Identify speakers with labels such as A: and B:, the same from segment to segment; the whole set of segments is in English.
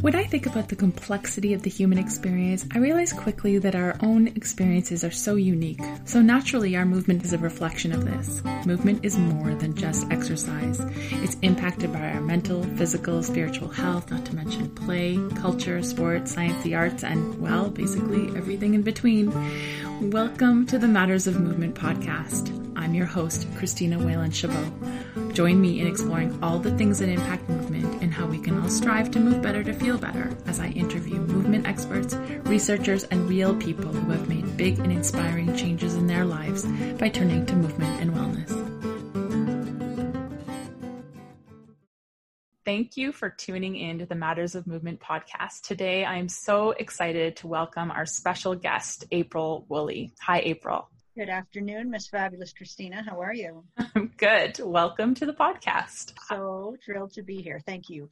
A: When I think about the complexity of the human experience, I realize quickly that our own experiences are so unique. So naturally, our movement is a reflection of this. Movement is more than just exercise. It's impacted by our mental, physical, spiritual health, not to mention play, culture, sports, science, the arts, and, well, basically everything in between. Welcome to the Matters of Movement podcast. I'm your host, Christina Whalen Chabot. Join me in exploring all the things that impact movement and how we can all strive to move better to feel better as I interview movement experts, researchers, and real people who have made big and inspiring changes in their lives by turning to movement and wellness. Thank you for tuning in to the Matters of Movement podcast. Today, I am so excited to welcome our special guest, April Woolley. Hi, April.
B: Good afternoon, Miss Fabulous Christina. How are you?
A: I'm good. Welcome to the podcast.
B: So thrilled to be here. Thank you.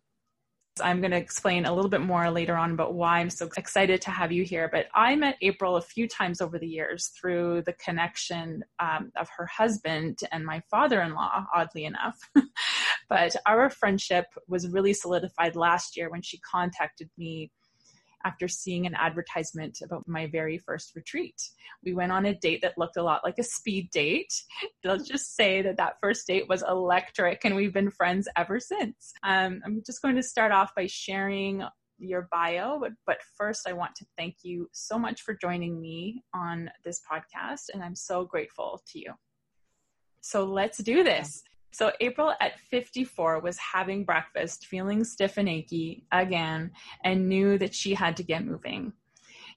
A: I'm going to explain a little bit more later on about why I'm so excited to have you here. But I met April a few times over the years through the connection um, of her husband and my father in law, oddly enough. but our friendship was really solidified last year when she contacted me after seeing an advertisement about my very first retreat. We went on a date that looked a lot like a speed date. Let's just say that that first date was electric and we've been friends ever since. Um, I'm just going to start off by sharing your bio, but, but first I want to thank you so much for joining me on this podcast and I'm so grateful to you. So let's do this. So April at 54 was having breakfast, feeling stiff and achy again, and knew that she had to get moving.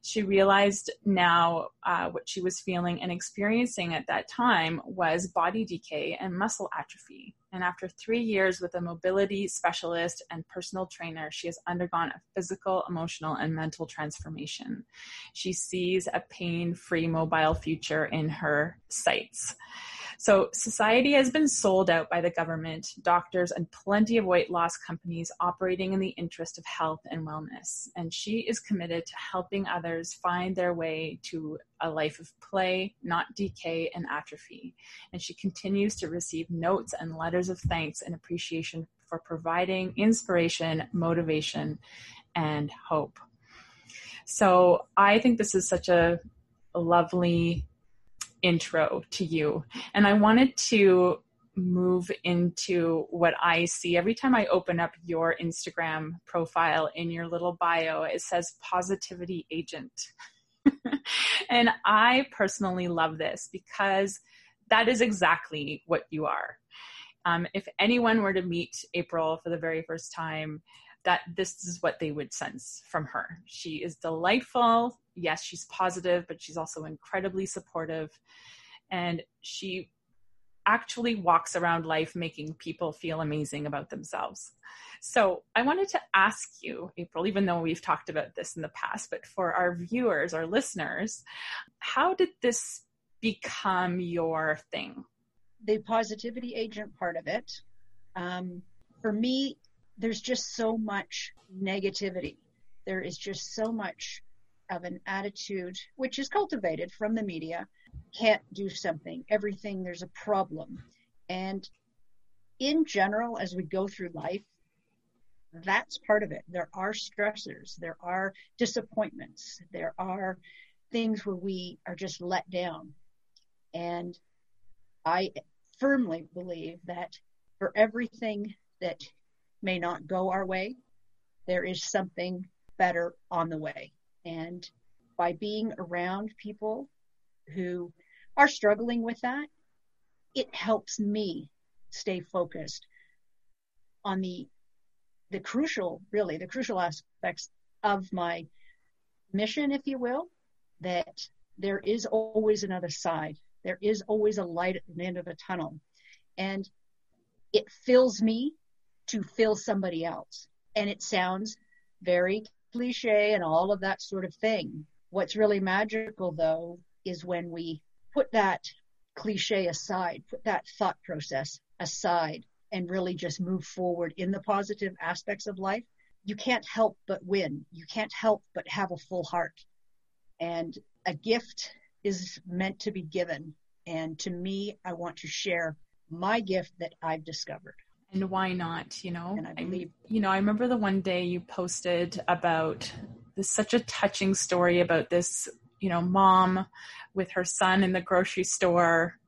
A: She realized now uh, what she was feeling and experiencing at that time was body decay and muscle atrophy. And after three years with a mobility specialist and personal trainer, she has undergone a physical, emotional, and mental transformation. She sees a pain free mobile future in her sights. So society has been sold out by the government, doctors, and plenty of weight loss companies operating in the interest of health and wellness. And she is committed to helping others find their way to a life of play, not decay and atrophy. And she continues to receive notes and letters of thanks and appreciation for providing inspiration, motivation, and hope. So I think this is such a, lovely intro to you. And I wanted to move into what I see every time I open up your Instagram profile in your little bio. It says positivity agent. and I personally love this because that is exactly what you are. Um, if anyone were to meet April for the very first time, that this is what they would sense from her. She is delightful. Yes, she's positive, but she's also incredibly supportive. And she actually walks around life making people feel amazing about themselves. So I wanted to ask you, April, even though we've talked about this in the past, but for our viewers, our listeners, how did this become your thing?
B: The positivity agent part of it. Um, for me, there's just so much negativity. There is just so much of an attitude, which is cultivated from the media, can't do something. Everything, there's a problem. And in general, as we go through life, that's part of it. There are stressors, there are disappointments, there are things where we are just let down. And I firmly believe that for everything that may not go our way, there is something better on the way. And by being around people who are struggling with that, it helps me stay focused on the the crucial, really, the crucial aspects of my mission, if you will, that there is always another side. There is always a light at the end of a tunnel. And it fills me to fill somebody else. And it sounds very cliche and all of that sort of thing. What's really magical though is when we put that cliche aside, put that thought process aside and really just move forward in the positive aspects of life, you can't help but win. You can't help but have a full heart. And a gift is meant to be given. And to me, I want to share my gift that I've discovered.
A: And why not? You know,
B: and I believe,
A: I, you know, I remember the one day you posted about this such a touching story about this, you know, mom with her son in the grocery store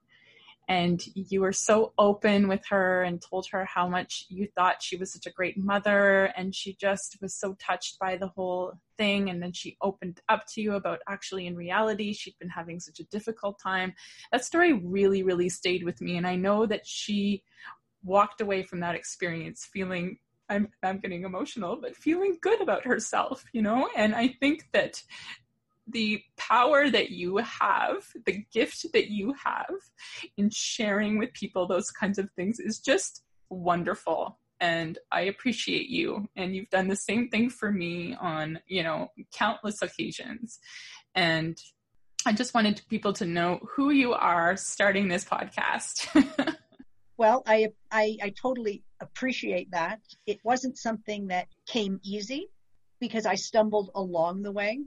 A: and you were so open with her and told her how much you thought she was such a great mother and she just was so touched by the whole thing and then she opened up to you about actually in reality she'd been having such a difficult time that story really really stayed with me and i know that she walked away from that experience feeling I'm, I'm getting emotional, but feeling good about herself, you know? And I think that the power that you have, the gift that you have in sharing with people those kinds of things is just wonderful. And I appreciate you. And you've done the same thing for me on, you know, countless occasions. And I just wanted people to know who you are starting this podcast.
B: well, I, I, I totally appreciate that. It wasn't something that came easy because I stumbled along the way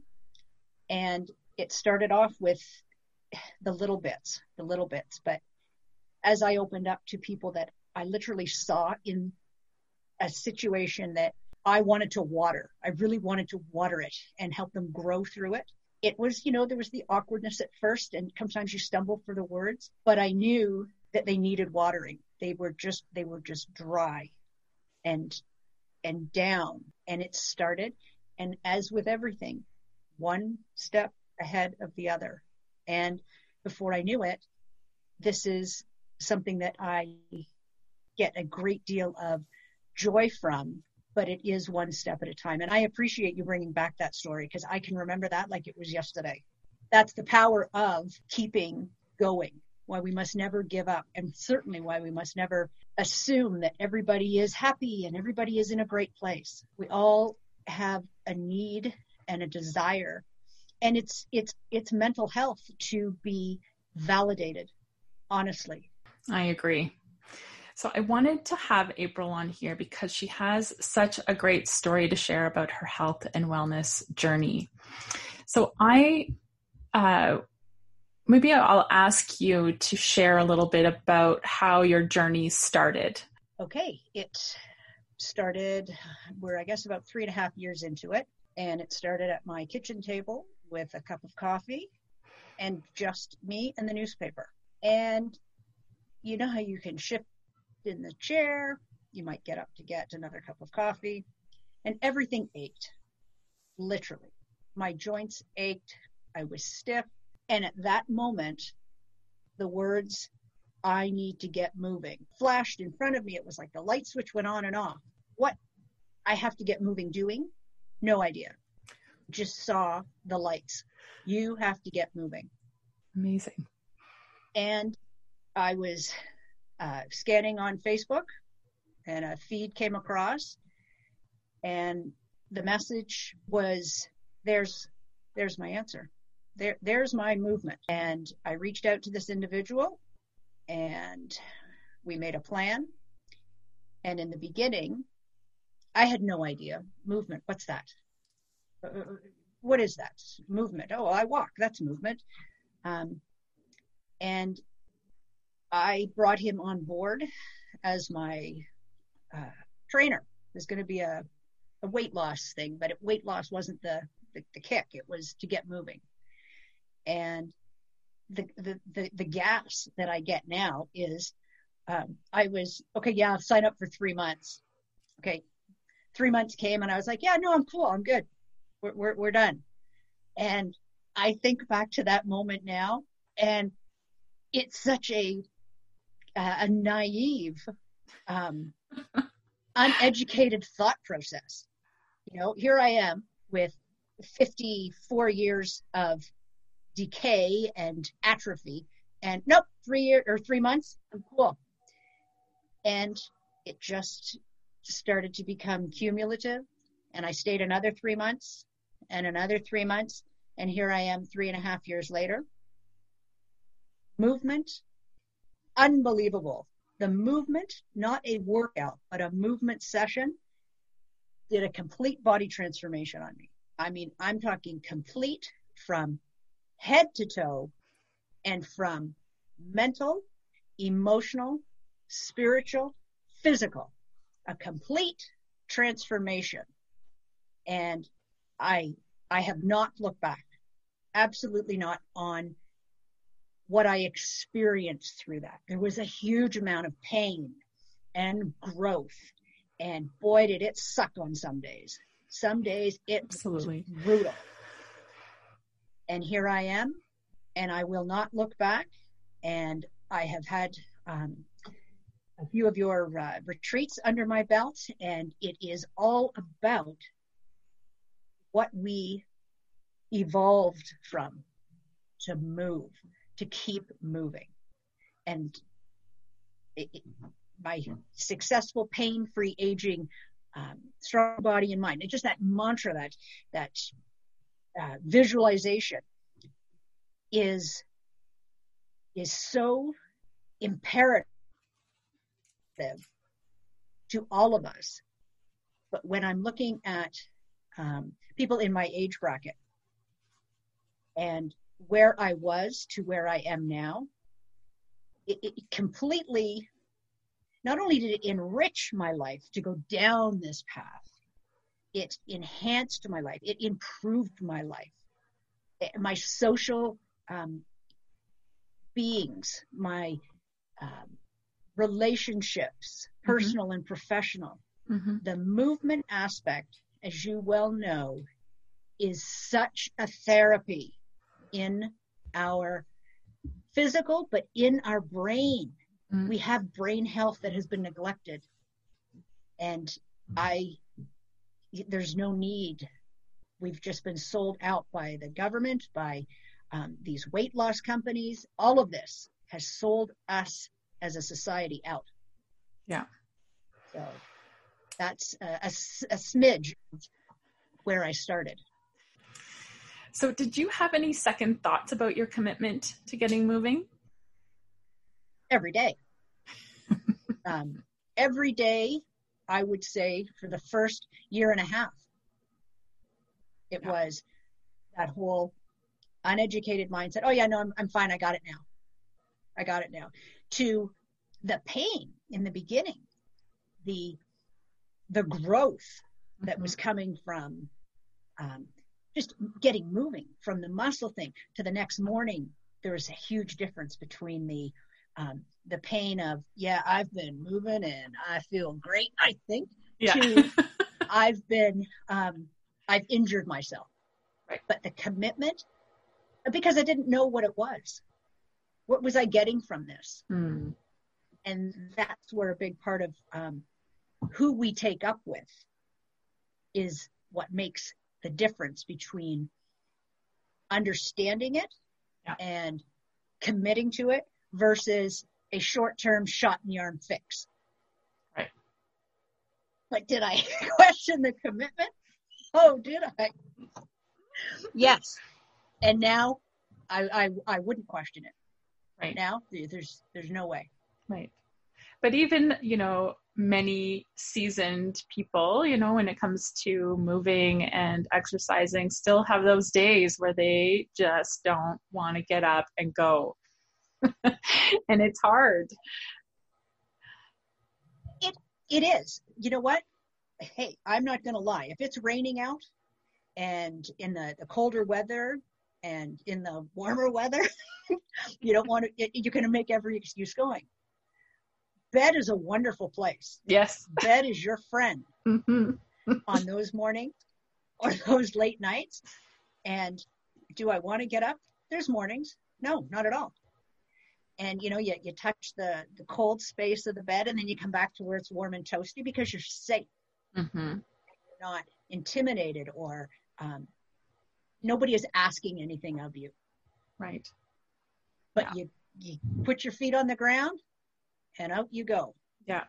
B: and it started off with the little bits, the little bits. But as I opened up to people that I literally saw in a situation that I wanted to water, I really wanted to water it and help them grow through it. It was, you know, there was the awkwardness at first, and sometimes you stumble for the words, but I knew that they needed watering. They were just, they were just dry and, and down. And it started. And as with everything, one step ahead of the other. And before I knew it, this is something that I get a great deal of joy from, but it is one step at a time. And I appreciate you bringing back that story because I can remember that like it was yesterday. That's the power of keeping going, why we must never give up, and certainly why we must never assume that everybody is happy and everybody is in a great place. We all have a need and a desire and it's it's it's mental health to be validated honestly.
A: I agree. So i wanted to have april on here because she has such a great story to share about her health and wellness journey. So i uh, maybe i'll ask you to share a little bit about how your journey started.
B: Okay. It started we're i guess about three and a half years into it and it started at my kitchen table with a cup of coffee and just me and the newspaper. And you know how you can shift in the chair, you might get up to get another cup of coffee, and everything ached, literally. My joints ached, I was stiff, and at that moment, the words, I need to get moving, flashed in front of me. It was like the light switch went on and off. What I have to get moving doing no idea. Just saw the lights. You have to get moving.
A: Amazing.
B: And I was uh, scanning on Facebook and a feed came across and the message was there's there's my answer there there's my movement and i reached out to this individual and we made a plan and in the beginning I had no idea. Movement, what's that? Uh, what is that? Movement. Oh, I walk. That's movement. Um, and I brought him on board as my uh, trainer. It was going to be a, a weight loss thing, but it, weight loss wasn't the, the, the kick. It was to get moving. And the, the, the, the gas that I get now is um, I was, okay, yeah, I'll sign up for three months. Okay, three months came and I was like, yeah, no, I'm cool. I'm good. We're, we're, we're done. And I think back to that moment now and it's such a, uh, a naive, um, uneducated thought process. You know, here I am with 54 years of decay and atrophy and nope, three year or three months, I'm cool. And it just started to become cumulative. And I stayed another three months and another three months. And here I am three and a half years later. Movement, unbelievable. The movement, not a workout, but a movement session, did a complete body transformation on me. I mean, I'm talking complete from head to toe and from mental, emotional, spiritual, physical, a complete transformation. And I, I have not looked back, absolutely not on what I experienced through that. There was a huge amount of pain and growth. And boy, did it suck on some days. Some days it
A: Absolutely.
B: was brutal. And here I am, and I will not look back. And I have had um, a few of your uh, retreats under my belt, and it is all about what we evolved from to move, to keep moving. And it, it, my successful pain-free aging, um, strong body and mind, and just that mantra, that that visualization is is so imperative to all of us. But when I'm looking at um, people in my age bracket and where I was to where I am now, it, it completely, not only did it enrich my life to go down this path, it enhanced my life, it improved my life, my social um, beings, my um, relationships,
A: Mm-hmm.
B: personal and professional.
A: Mm-hmm.
B: The movement aspect, as you well know, is such a therapy in our physical, but in our brain.
A: Mm.
B: We have brain health that has been neglected. And I, there's no need. We've just been sold out by the government, by um, these weight loss companies. All of this has sold us as a society out.
A: Yeah.
B: So that's a, a, a smidge where I started.
A: So, did you have any second thoughts about your commitment to getting moving?
B: Every day. um, every day, I would say for the first year and a half, it
A: Yeah.
B: was that whole uneducated mindset. Oh yeah, no, I'm, I'm fine. I got it now. I got it now. To the pain in the beginning, the the growth that was coming from um, just getting moving from the muscle thing to the next morning. There was a huge difference between the um, the pain of yeah, I've been moving and I feel great. I think
A: Yeah.
B: to I've been um, I've injured myself.
A: Right.
B: But the commitment because I didn't know what it was. What was I getting from this?
A: Hmm.
B: and that's where a big part of um, who we take up with is what makes the difference between understanding it
A: Yeah.
B: and committing to it versus a short-term shot in the arm fix.
A: Right.
B: Like, did I question the commitment? Oh, did I? Yes. And now I, I, I wouldn't question it.
A: Right.
B: Now there's, there's no way.
A: Right. But even, you know, many seasoned people, you know, when it comes to moving and exercising, still have those days where they just don't want to get up and go. and it's hard.
B: It It is. You know what? Hey, I'm not going to lie. If it's raining out and in the, the colder weather and in the warmer weather, you don't want to, you're going to make every excuse going. Bed is a wonderful place.
A: Yes.
B: Bed is your friend
A: hmm
B: on those mornings or those late nights. And do I want to get up? There's mornings. No, not at all. And you know, you, you touch the, the cold space of the bed and then you come back to where it's warm and toasty because you're safe.
A: hmm
B: You're not intimidated or um, nobody is asking anything of you.
A: Right.
B: But
A: Yeah.
B: you, you put your feet on the ground and out you go.
A: Yeah.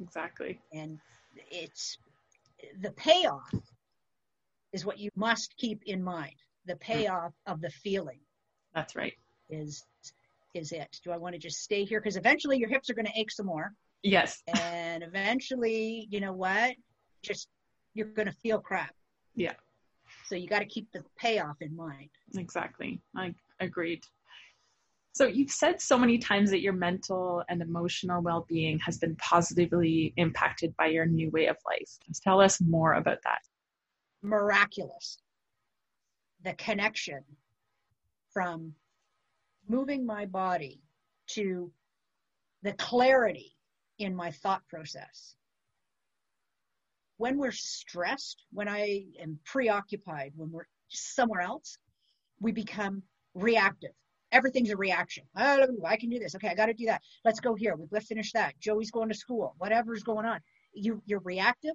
A: Exactly.
B: And it's the payoff is what you must keep in mind. The payoff of the feeling
A: That's right.
B: is is it. Do I want to just stay here? Because eventually your hips are going to ache some more.
A: Yes.
B: And eventually, you know what? Just you're going to feel crap.
A: Yeah.
B: So you got to keep the payoff in mind.
A: Exactly. I agreed. So you've said so many times that your mental and emotional well-being has been positively impacted by your new way of life. Tell us more about that.
B: Miraculous. The connection from moving my body to the clarity in my thought process. When we're stressed, when I am preoccupied, when we're somewhere else, we become reactive. Everything's a reaction. Oh, I can do this. Okay, I got to do that. Let's go here. We've let's finish that. Joey's going to school. Whatever's going on. You, you're reactive.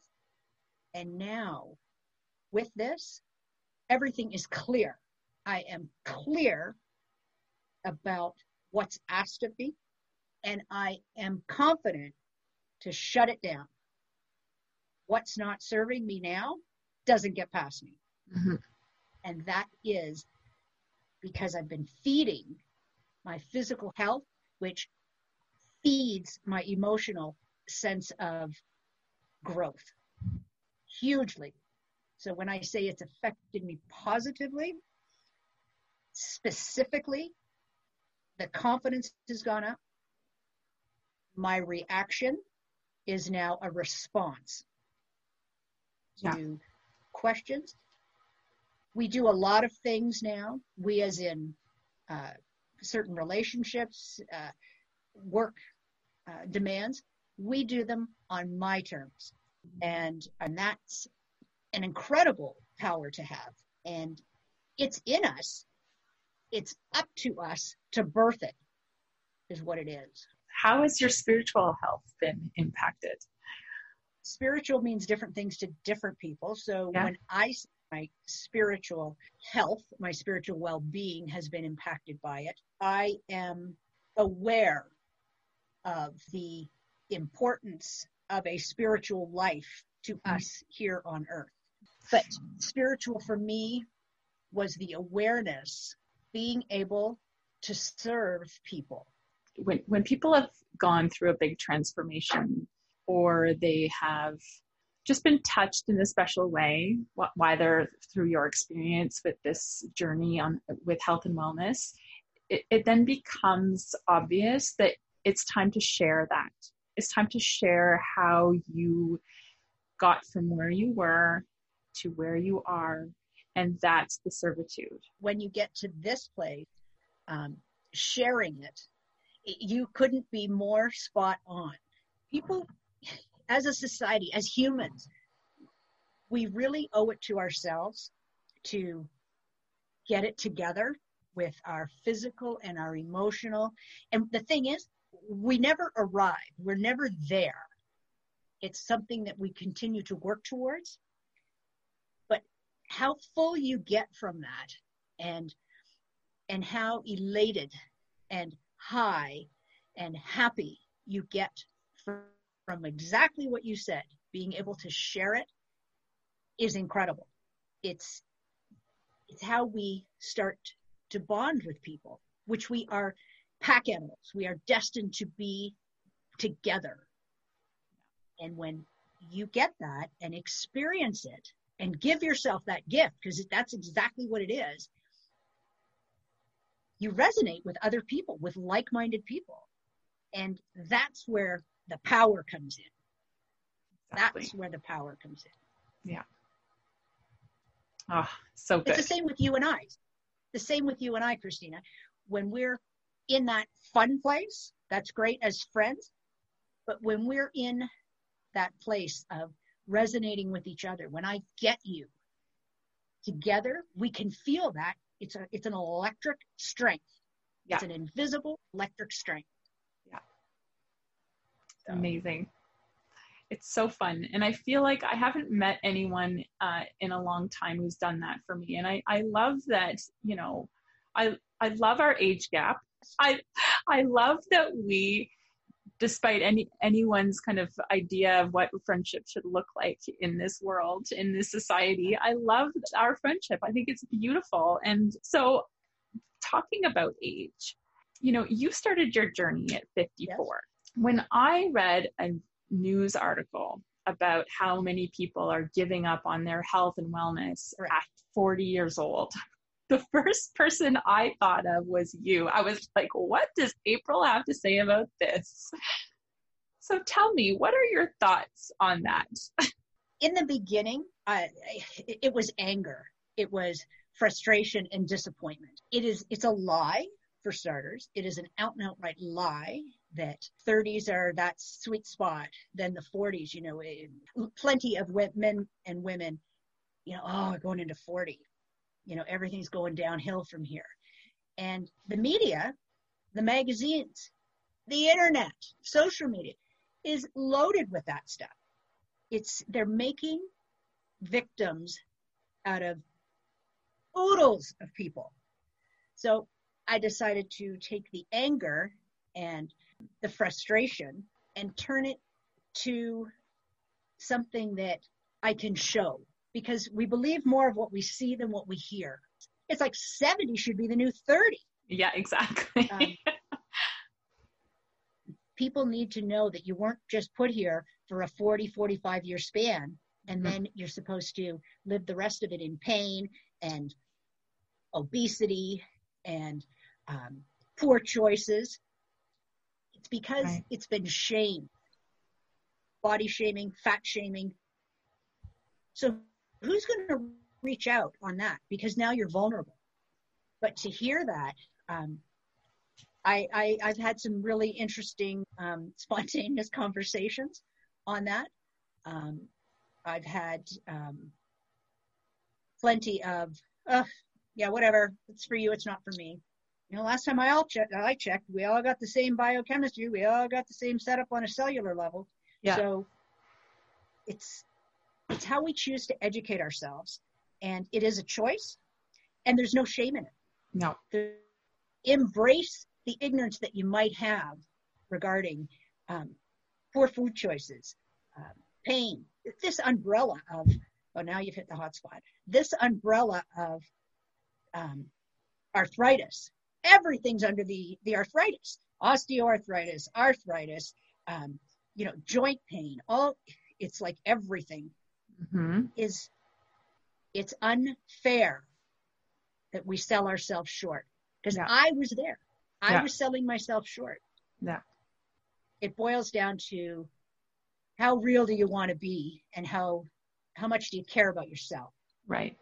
B: And now, with this, everything is clear. I am clear about what's asked of me, and I am confident to shut it down. What's not serving me now doesn't get past me. Mm-hmm. And that is because I've been feeding my physical health, which feeds my emotional sense of growth hugely. So when I say it's affected me positively, specifically, the confidence has gone up. My reaction is now a response to yeah. questions. We do a lot of things now. We, as in uh, certain relationships, uh, work uh, demands, we do them on my terms, and and that's an incredible power to have. And it's in us. It's up to us to birth it. Is what it is
A: how has your spiritual health been impacted?
B: Spiritual means different things to different people. So yeah. when I my spiritual health, my spiritual well being has been impacted by it. I am aware of the importance of a spiritual life to mm-hmm. us here on earth. But spiritual for me was the awareness, being able to serve people,
A: when when people have gone through a big transformation or they have just been touched in a special way whether through your experience with this journey on with health and wellness it, it then becomes obvious that it's time to share that. It's time to share how you got from where you were to where you are and that's the servitude
B: when you get to this place um, sharing it you couldn't be more spot on. People, as a society, as humans, we really owe it to ourselves to get it together with our physical and our emotional. And the thing is, we never arrive, we're never there. It's something that we continue to work towards. How full you get from that and and how elated and high and happy you get from, from exactly what you said, being able to share it is incredible. It's it's how we start to bond with people, which we are pack animals. We are destined to be together. And when you get that and experience it and give yourself that gift, because that's exactly what it is, you resonate with other people, with like minded people. And that's where the power comes in. Exactly. That's where the power comes in.
A: Yeah. Oh, so good.
B: It's the same with you and I. The same with you and I, Christina. When we're in that fun place, that's great as friends. But when we're in that place of resonating with each other, when I get you together, we can feel that it's a it's an electric strength. Yeah. It's an invisible electric strength.
A: Yeah. So. Amazing. It's so fun. And I feel like I haven't met anyone uh, in a long time who's done that for me. And I, I love that, you know, I I love our age gap. I I love that we despite any anyone's kind of idea of what friendship should look like in this world in this society i love our friendship i think it's beautiful and so talking about age you know you started your journey at 54 yes. when i read a news article about how many people are giving up on their health and wellness right. at 40 years old the first person I thought of was you. I was like, what does April have to say about this? So tell me, what are your thoughts on that?
B: In the beginning, I, it was anger. It was frustration and disappointment. It is, it's a lie for starters. It is an out and outright lie that 30s are that sweet spot. Then the 40s, you know, it, plenty of men and women, you know, oh, going into 40 you know everything's going downhill from here. And the media the magazines the internet social media is loaded with that stuff. It's they're making victims out of oodles of people. So i decided to take the anger and the frustration and turn it to something that i can show because we believe more of what we see than what we hear. It's like 70 should be the new 30.
A: Yeah, exactly. um,
B: people need to know that you weren't just put here for a 40, 45 year span, and mm-hmm. then you're supposed to live the rest of it in pain and obesity and um, poor choices. It's because right. it's been shame, body shaming, fat shaming. So who's going to reach out on that? Because now you're vulnerable. But to hear that, um, I, I, have had some really interesting, um, spontaneous conversations on that. Um, I've had um, plenty of, uh, yeah, whatever. It's for you. It's not for me. You know, last time I all checked, I checked, we all got the same biochemistry. We all got the same setup on a cellular level. Yeah. So it's it's how we choose to educate ourselves. And it is a choice, and there's no shame in it.
A: No.
B: Embrace the ignorance that you might have regarding um, poor food choices, um, pain, this umbrella of, oh, now you've hit the hot spot, this umbrella of um, arthritis. Everything's under the, the arthritis, osteoarthritis, arthritis, um, you know, joint pain, all, it's like everything mm-hmm. is it's unfair that we sell ourselves short because yeah. I was there. I yeah. was selling myself short.
A: Yeah.
B: It boils down to how real do you want to be and how how much do you care about yourself?
A: Right.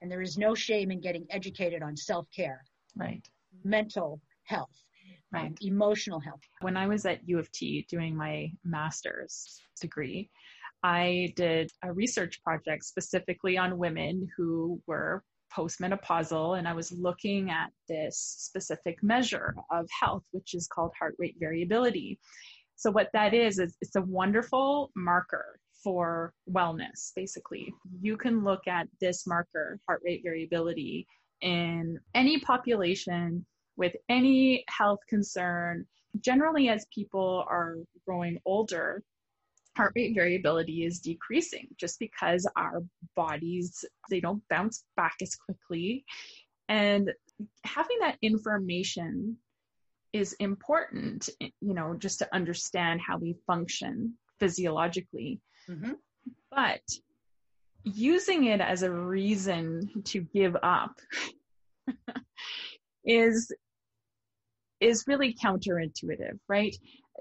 B: And there is no shame in getting educated on self-care.
A: Right.
B: Mental health. Right. Um, emotional health.
A: When I was at U of T doing my master's degree, I did a research project specifically on women who were postmenopausal, and I was looking at this specific measure of health, which is called heart rate variability. So, what that is, is it's a wonderful marker for wellness, basically. You can look at this marker, heart rate variability, in any population with any health concern. Generally, as people are growing older, heart rate variability is decreasing just because our bodies they don't bounce back as quickly. And having that information is important you know just to understand how we function physiologically. Mm-hmm. but using it as a reason to give up is is really counterintuitive right?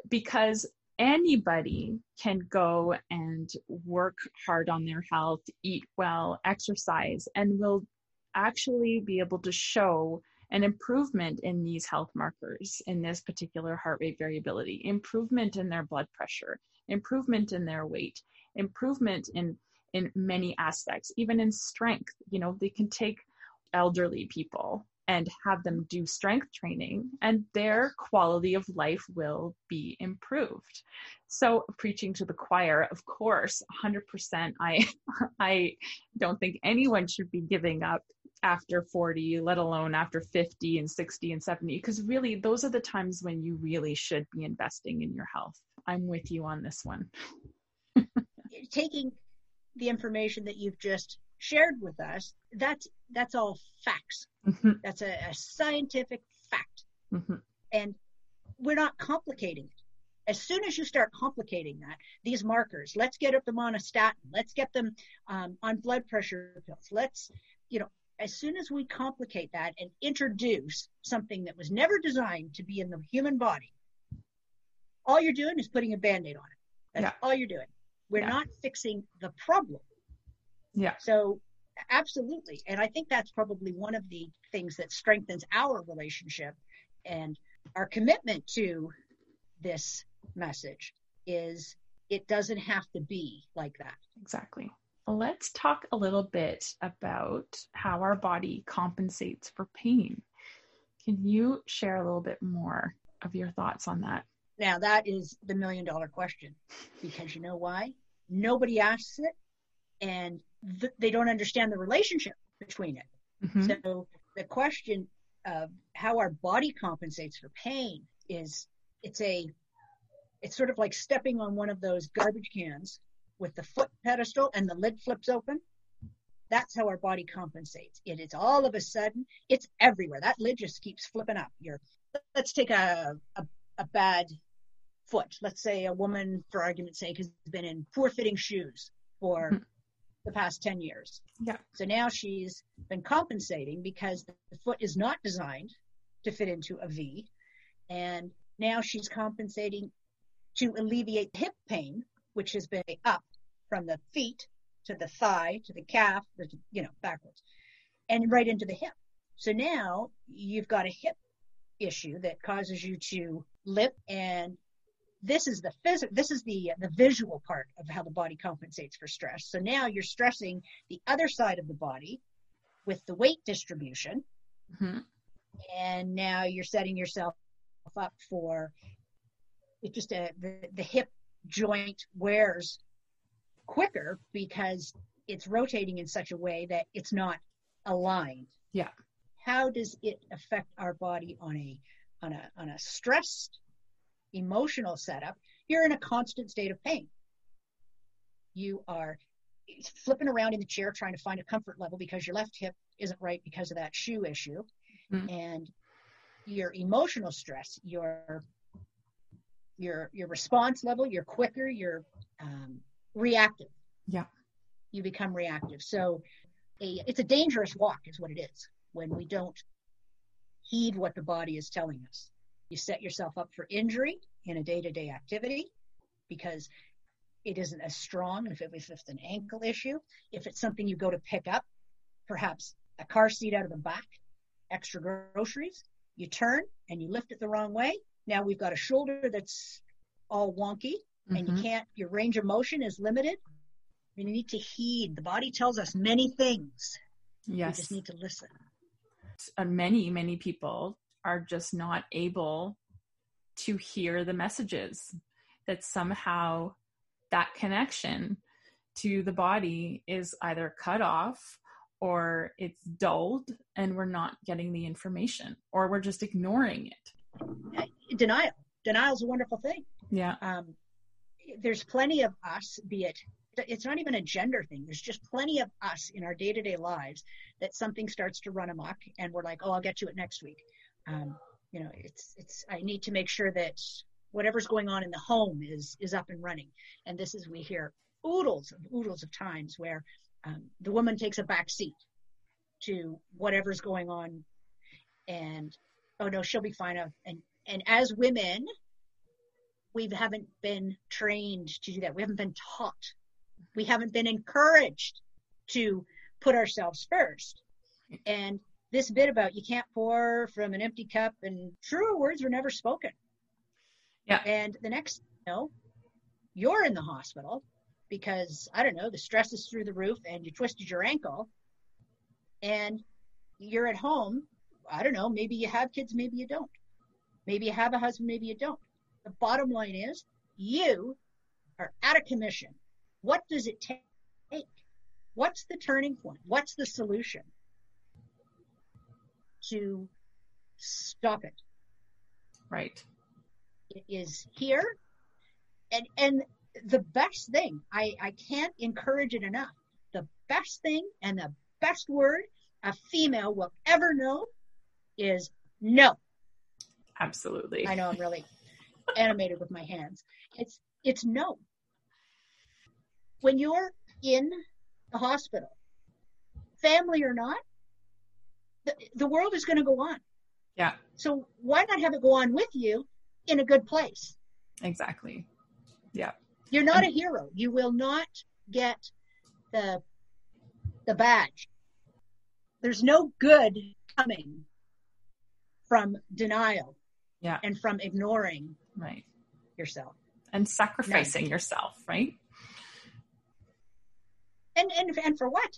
A: Because anybody can go and work hard on their health, eat well, exercise, and will actually be able to show an improvement in these health markers in this particular heart rate variability, improvement in their blood pressure, improvement in their weight, improvement in in many aspects, even in strength. You know, they can take elderly people and have them do strength training and their quality of life will be improved. So preaching to the choir of course 100% i i don't think anyone should be giving up after 40 let alone after 50 and 60 and 70 because really those are the times when you really should be investing in your health. I'm with you on this one.
B: Taking the information that you've just shared with us, that's that's all facts. Mm-hmm. That's a, a, scientific fact. Mm-hmm. And we're not complicating it. As soon as you start complicating that, these markers, let's get them on a statin, let's get them um, on blood pressure pills, let's, you know, as soon as we complicate that and introduce something that was never designed to be in the human body, all you're doing is putting a band aid on it. That's
A: Yeah.
B: all you're doing. We're
A: Yeah.
B: not fixing the problem.
A: Yeah.
B: So, absolutely. And I think that's probably one of the things that strengthens our relationship and our commitment to this message is it doesn't have to be like that.
A: Exactly. Let's talk a little bit about how our body compensates for pain. Can you share a little bit more of your thoughts on that?
B: Now, that is the million dollar question because you know why? Nobody asks it and th- they don't understand the relationship between it.
A: Mhm.
B: So, the question of how our body compensates for pain is it's a it's sort of like stepping on one of those garbage cans with the foot pedestal and the lid flips open. That's how our body compensates. It is all of a sudden, it's everywhere. That lid just keeps flipping up. You're, let's take a, a, a bad foot. Let's say a woman, for argument's sake, has been in poor fitting shoes for
A: Mhm.
B: The past 10 years.
A: Yeah.
B: So now she's been compensating because the foot is not designed to fit into a V. And now she's compensating to alleviate hip pain, which has been up from the feet to the thigh to the calf, you know, backwards, and right into the hip. So now you've got a hip issue that causes you to lip and this is the phys- this is the the visual part of how the body compensates for stress. So now you're stressing the other side of the body with the weight distribution
A: Mhm.
B: and now you're setting yourself up for it just a, the, the hip joint wears quicker because it's rotating in such a way that it's not aligned.
A: Yeah.
B: How does it affect our body on a on a on a stressed emotional setup? You're in a constant state of pain. You are flipping around in the chair trying to find a comfort level because your left hip isn't right because of that shoe issue.
A: Mhm.
B: And your emotional stress, your your your response level, you're quicker, you're um, reactive.
A: Yeah.
B: You become reactive. So a, it's a dangerous walk, is what it is, when we don't heed what the body is telling us. You set yourself up for injury in a day to day activity because it isn't as strong. If, it, if it's an ankle issue, if it's something you go to pick up, perhaps a car seat out of the back, extra groceries, you turn and you lift it the wrong way. Now we've got a shoulder that's all wonky and you
A: Mhm.
B: can't, your range of motion is limited. You need to heed. The body tells us many things. We
A: Yes.
B: just need to listen.
A: uh, many, many people are just not able to hear the messages that somehow that connection to the body is either cut off or it's dulled and we're not getting the information or we're just ignoring it.
B: Denial. Denial is a wonderful thing.
A: Yeah.
B: Um, there's plenty of us, be it, it's not even a gender thing. There's just plenty of us in our day to day lives that something starts to run amok and we're like, oh, I'll get to it next week. Um, you know, it's, it's, I need to make sure that whatever's going on in the home is, is up and running. And this is, we hear oodles of oodles of times where um, the woman takes a back seat to whatever's going on and, oh no, she'll be fine. Uh, And, and as women, we haven't been trained to do that. We haven't been taught. We haven't been encouraged to put ourselves first. And this bit about you can't pour from an empty cup and truer words were never spoken.
A: Yeah.
B: And the next, you know, you're in the hospital because I don't know, the stress is through the roof and you twisted your ankle and you're at home. I don't know, maybe you have kids, maybe you don't. Maybe you have a husband, maybe you don't. The bottom line is you are out of commission. What does it take? What's the turning point? What's the solution to stop it?
A: Right.
B: It is here. And and the best thing, I, I can't encourage it enough. The best thing and the best word a female will ever know is no.
A: Absolutely.
B: I know I'm really animated with my hands. It's it's no. When you're in the hospital, family or not, the, the world is going to go on.
A: Yeah.
B: So why not have it go on with you in a good place?
A: Exactly. Yeah.
B: You're not a hero. You will not get the the badge. There's no good coming from denial
A: Yeah.
B: and from ignoring
A: Right.
B: yourself.
A: And sacrificing yourself, right?
B: And and and for what?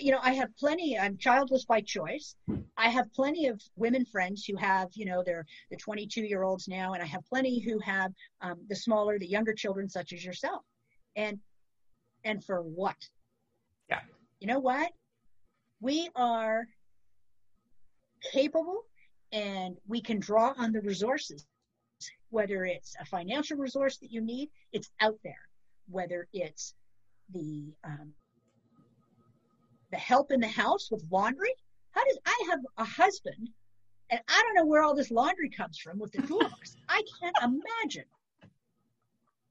B: You know, I have plenty. I'm childless by choice. I have plenty of women friends who have, you know, they're the 22 year olds now, and I have plenty who have um, the smaller, the younger children, such as yourself. And and for what?
A: Yeah.
B: You know what? We are capable, and we can draw on the resources. Whether it's a financial resource that you need, it's out there. Whether it's the um, the help in the house with laundry. How does I have a husband, and I don't know where all this laundry comes from with the two of us. I can't imagine.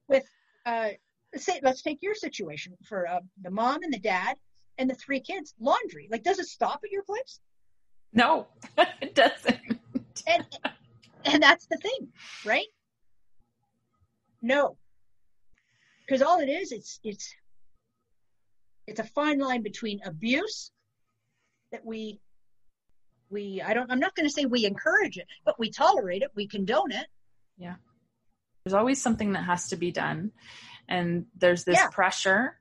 B: With uh, say, let's take your situation for uh, the mom and the dad and the three kids. Laundry, like, does it stop at your place?
A: No, it doesn't.
B: And and that's the thing, right? No, because all it is, it's it's it's a fine line between abuse that we we I don't I'm not going to say we encourage it, but we tolerate it, we condone it. Yeah.
A: There's always something that has to be done. And there's this
B: Yeah.
A: pressure.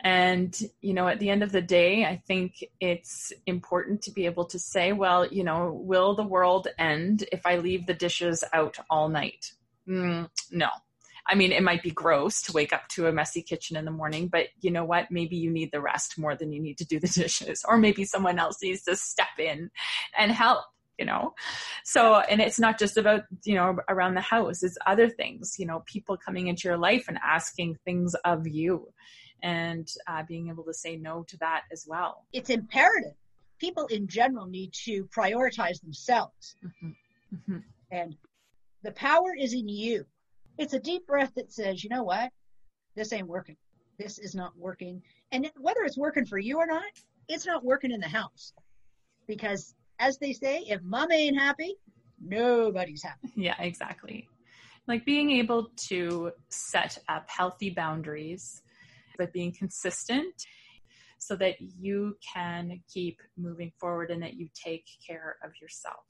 A: And, you know, at the end of the day, I think it's important to be able to say, well, you know, will the world end if I leave the dishes out all night? Mm, no. I mean, it might be gross to wake up to a messy kitchen in the morning, but you know what? Maybe you need the rest more than you need to do the dishes, or maybe someone else needs to step in and help, you know? So, and it's not just about, you know, around the house, it's other things, you know, people coming into your life and asking things of you and uh, being able to say no to that as well.
B: It's imperative. People in general need to prioritize themselves,
A: Mhm. Mhm.
B: and the power is in you. It's a deep breath that says, you know what? This ain't working. This is not working. And whether it's working for you or not, it's not working in the house. Because as they say, if mama ain't happy, nobody's happy.
A: Yeah, exactly. Like being able to set up healthy boundaries, but being consistent so that you can keep moving forward and that you take care of yourself.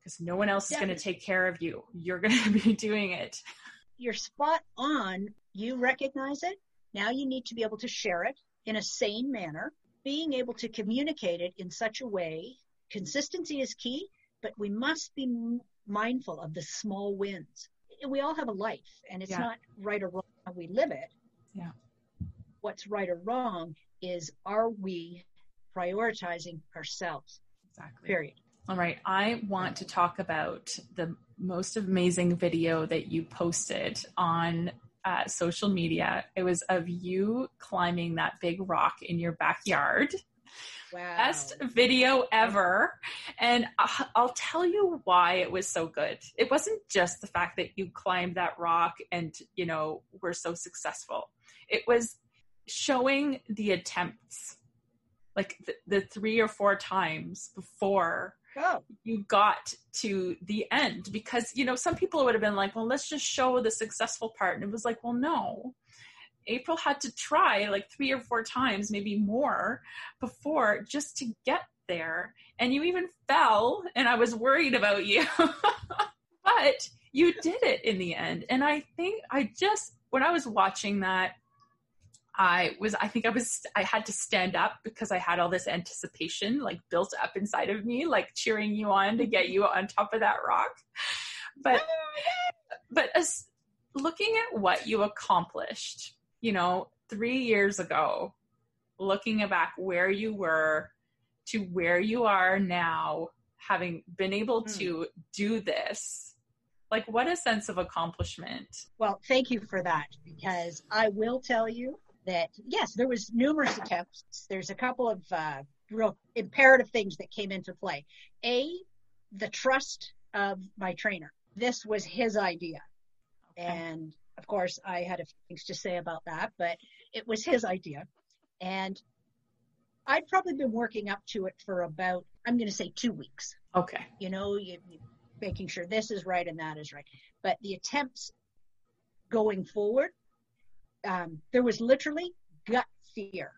A: Because no one else is going to take care of you. You're going to be doing it.
B: You're spot on. You recognize it. Now you need to be able to share it in a sane manner, being able to communicate it in such a way. Consistency is key, but we must be m- mindful of the small wins. We all have a life, and it's
A: Yeah.
B: not right or wrong how we live it.
A: Yeah.
B: What's right or wrong is are we prioritizing ourselves?
A: Exactly.
B: Period.
A: All right. I want to talk about the most amazing video that you posted on uh, social media. It was of you climbing that big rock in your backyard.
B: Wow.
A: Best video ever. And I- I'll tell you why it was so good. It wasn't just the fact that you climbed that rock and, you know, were so successful. It was showing the attempts, like the, the three or four times before
B: Oh,
A: you got to the end because you know some people would have been like well let's just show the successful part. And it was like well no. April had to try like three or four times maybe more before just to get there. And you even fell and i was worried about you. But you did it in the end. And i think i just when i was watching that I was, I think I was, I had to stand up because I had all this anticipation like built up inside of me, like cheering you on to get you on top of that rock. But, but as looking at what you accomplished, you know, three years ago, looking back where you were to where you are now, having been able
B: Hmm.
A: to do this, like what a sense of accomplishment.
B: Well, thank you for that because I will tell you that yes, there was numerous attempts. There's a couple of uh, real imperative things that came into play. A, the trust of my trainer. This was his idea, and of course, I had a few things to say about that, but it was his idea, and I'd probably been working up to it for about, I'm going to say two weeks.
A: Okay.
B: You know, you, you, making sure this is right and that is right. But the attempts going forward, um, there was literally gut fear.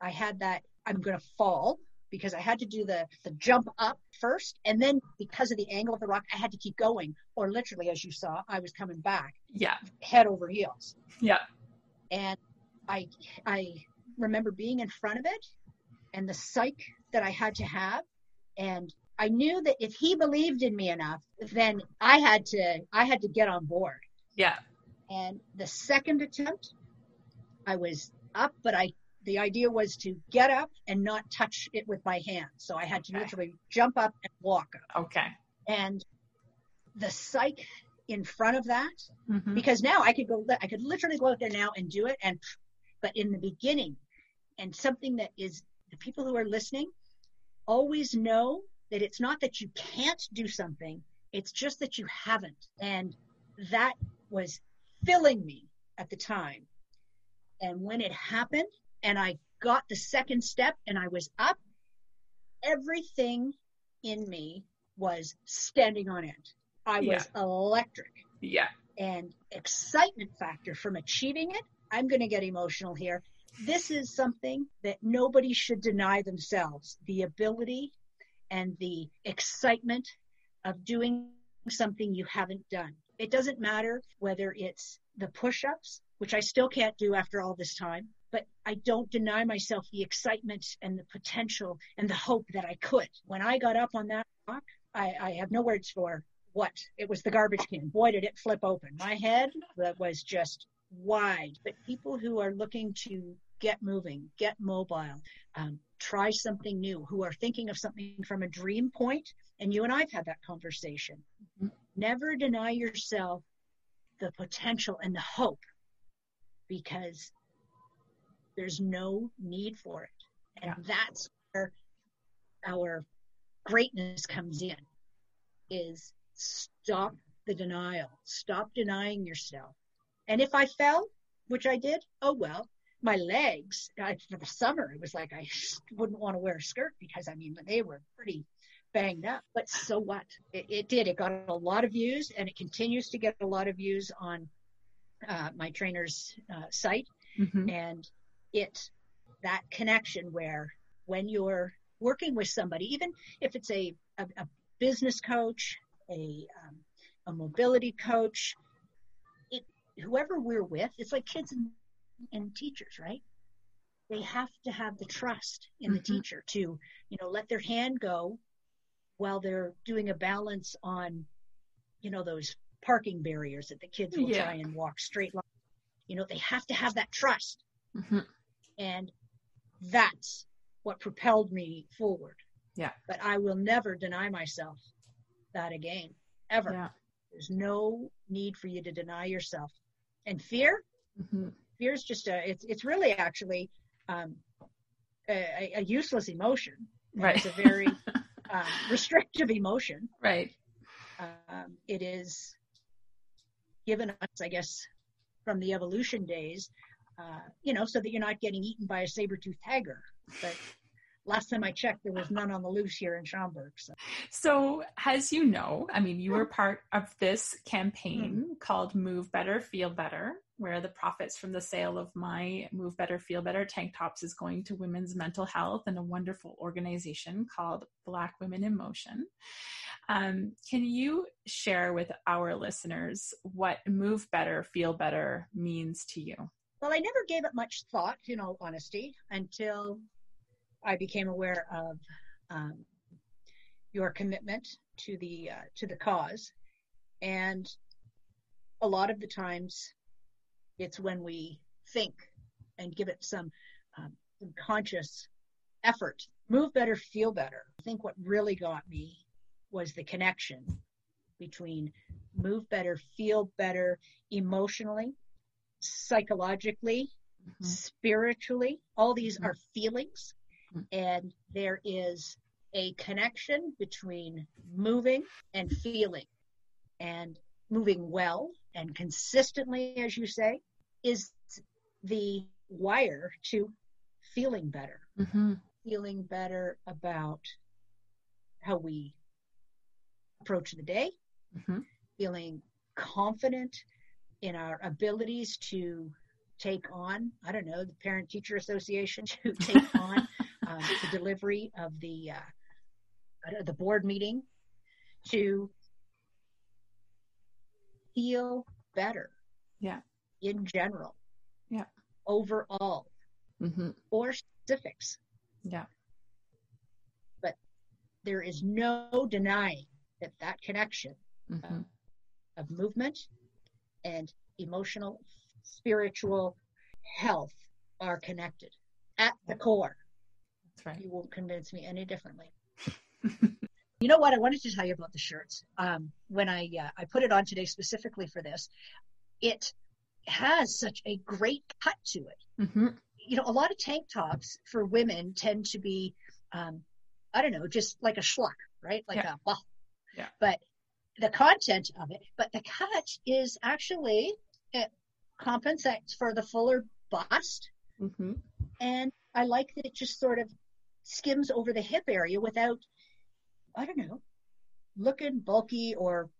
B: I had that I'm going to fall because I had to do the, the jump up first. And then because of the angle of the rock, I had to keep going. Or literally, as you saw, I was coming back.
A: Yeah.
B: Head over heels.
A: Yeah.
B: And I, I remember being in front of it and the psych that I had to have. And I knew that if he believed in me enough, then I had to, I had to get on board.
A: Yeah.
B: And the second attempt, I was up, but I the idea was to get up and not touch it with my hands. So I had to
A: Okay.
B: literally jump up and walk up.
A: Okay.
B: And the psych in front of that,
A: Mhm.
B: because now I could go, I could literally go out there now and do it. And, but in the beginning, and something that is the people who are listening always know that it's not that you can't do something, it's just that you haven't. And that was filling me at the time. And when it happened and I got the second step and I was up, everything in me was standing on end. I was electric
A: Yeah.
B: and excitement factor from achieving it. I'm going to get emotional here. This is something that nobody should deny themselves the ability and the excitement of doing something you haven't done. It doesn't matter whether it's the push ups, which I still can't do after all this time, but I don't deny myself the excitement and the potential and the hope that I could. When I got up on that rock, I, I have no words for what it was the garbage can. Boy, did it flip open. My head that was just wide. But people who are looking to get moving, get mobile, um, try something new, who are thinking of something from a dream point, and you and I've had that conversation.
A: Mhm.
B: Never deny yourself the potential and the hope because there's no need for it. And
A: Yeah.
B: that's where our greatness comes in is stop the denial. Stop denying yourself. And if I fell, which I did, oh well. My legs, I, for the summer, it was like I wouldn't want to wear a skirt because I mean they were pretty banged up. But so what? It, it did. It got a lot of views, and it continues to get a lot of views on uh, my trainer's uh, site
A: Mhm.
B: and it that connection where when you're working with somebody even if it's a a, a business coach a um, a mobility coach it whoever we're with it's like kids and, and teachers right they have to have the trust in the
A: Mhm.
B: teacher to you know let their hand go while they're doing a balance on you know those parking barriers that the kids will
A: Yeah.
B: try and walk straight line you know they have to have that trust
A: Mhm.
B: and that's what propelled me forward.
A: Yeah.
B: But I will never deny myself that again, ever.
A: Yeah.
B: There's no need for you to deny yourself. And fear,
A: Mhm.
B: fear is just a, it's, it's really actually um, a, a useless emotion.
A: Right.
B: It's a very um, restrictive emotion.
A: Right.
B: Um, it is given us, I guess, from the evolution days, uh, you know, so that you're not getting eaten by a saber-toothed tiger. But last time I checked, there was none on the loose here in Schaumburg. So
A: So, as you know, I mean, you were part of this campaign called Move Better, Feel Better, where the profits from the sale of my Move Better, Feel Better tank tops is going to women's mental health and a wonderful organization called Black Women in Motion. Um, can you share with our listeners what Move Better, Feel Better means to you?
B: Well, I never gave it much thought, in all honesty, until I became aware of um, your commitment to the uh, to the cause, and a lot of the times, it's when we think and give it some, um, conscious effort. Move better, feel better. I think what really got me was the connection between move better, feel better emotionally, psychologically,
A: Mhm.
B: spiritually. All these
A: Mhm.
B: are feelings.
A: Mhm.
B: And there is a connection between moving and feeling. And moving well and consistently, as you say, is the wire to feeling better.
A: Mm-hmm.
B: feeling better about how we approach the day, mm-hmm. feeling confident in our abilities to take on, I don't know, the Parent Teacher Association to take on um, the delivery of the uh, the board meeting, to feel better.
A: Yeah.
B: In general.
A: Yeah.
B: Overall.
A: Mm-hmm.
B: Or specifics.
A: Yeah.
B: But there is no denying that that connection mm-hmm. of movement and emotional, spiritual health are connected at the core.
A: That's right.
B: You won't convince me any differently. you know what? I wanted to tell you about the shirts. Um, when I uh, I put it on today specifically for this, it has such a great cut to it.
A: Mm-hmm.
B: You know, a lot of tank tops for women tend to be, um, I don't know, just like a schluck, right? Like
A: yeah.
B: a well.
A: Yeah.
B: But the content of it, but the cut is actually it compensates for the fuller bust.
A: Mm-hmm.
B: And I like that it just sort of skims over the hip area without, I don't know, looking bulky or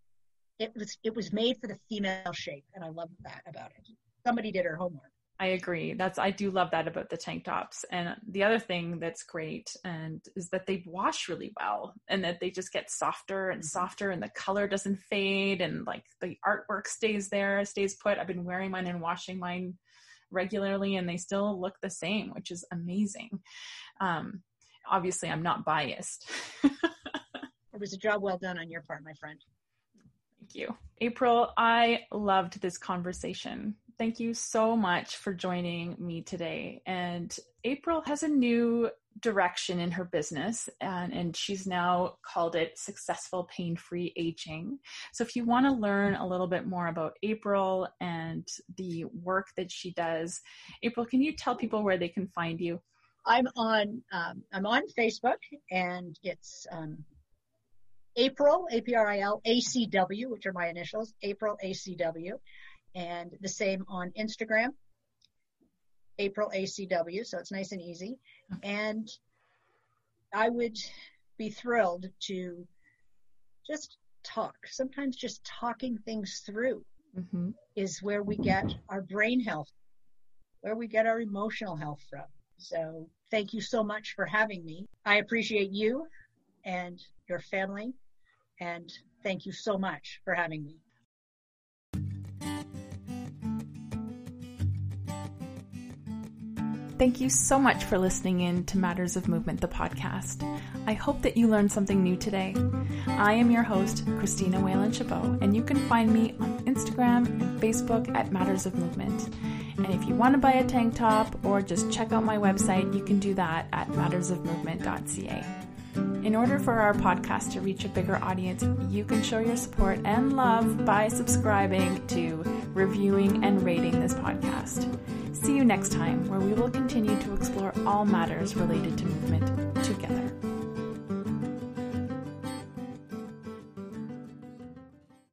B: it was it was made for the female shape, and I love that about it. Somebody did her homework.
A: I agree. That's I do love that about the tank tops. And the other thing that's great and is that they wash really well and that they just get softer and mm-hmm. softer and the color doesn't fade and like the artwork stays there, stays put. I've been wearing mine and washing mine regularly and they still look the same, which is amazing. Um, obviously I'm not biased.
B: it was a job well done on your part, my friend.
A: Thank you. April, I loved this conversation. Thank you so much for joining me today. And April has a new direction in her business, and, and she's now called it Successful Pain Free Aging. So, if you want to learn a little bit more about April and the work that she does, April, can you tell people where they can find you?
B: I'm on um, I'm on Facebook, and it's um, April A P R I L A C W, which are my initials, April A C W and the same on Instagram, April ACW. So it's nice and easy. And I would be thrilled to just talk. Sometimes just talking things through
A: mm-hmm.
B: is where we get our brain health, where we get our emotional health from. So thank you so much for having me. I appreciate you and your family. And thank you so much for having me.
A: Thank you so much for listening in to Matters of Movement, the podcast. I hope that you learned something new today. I am your host, Christina Whalen Chabot, and you can find me on Instagram and Facebook at Matters of Movement. And if you want to buy a tank top or just check out my website, you can do that at mattersofmovement.ca. In order for our podcast to reach a bigger audience, you can show your support and love by subscribing to, reviewing, and rating this podcast. See you next time, where we will continue to explore all matters related to movement.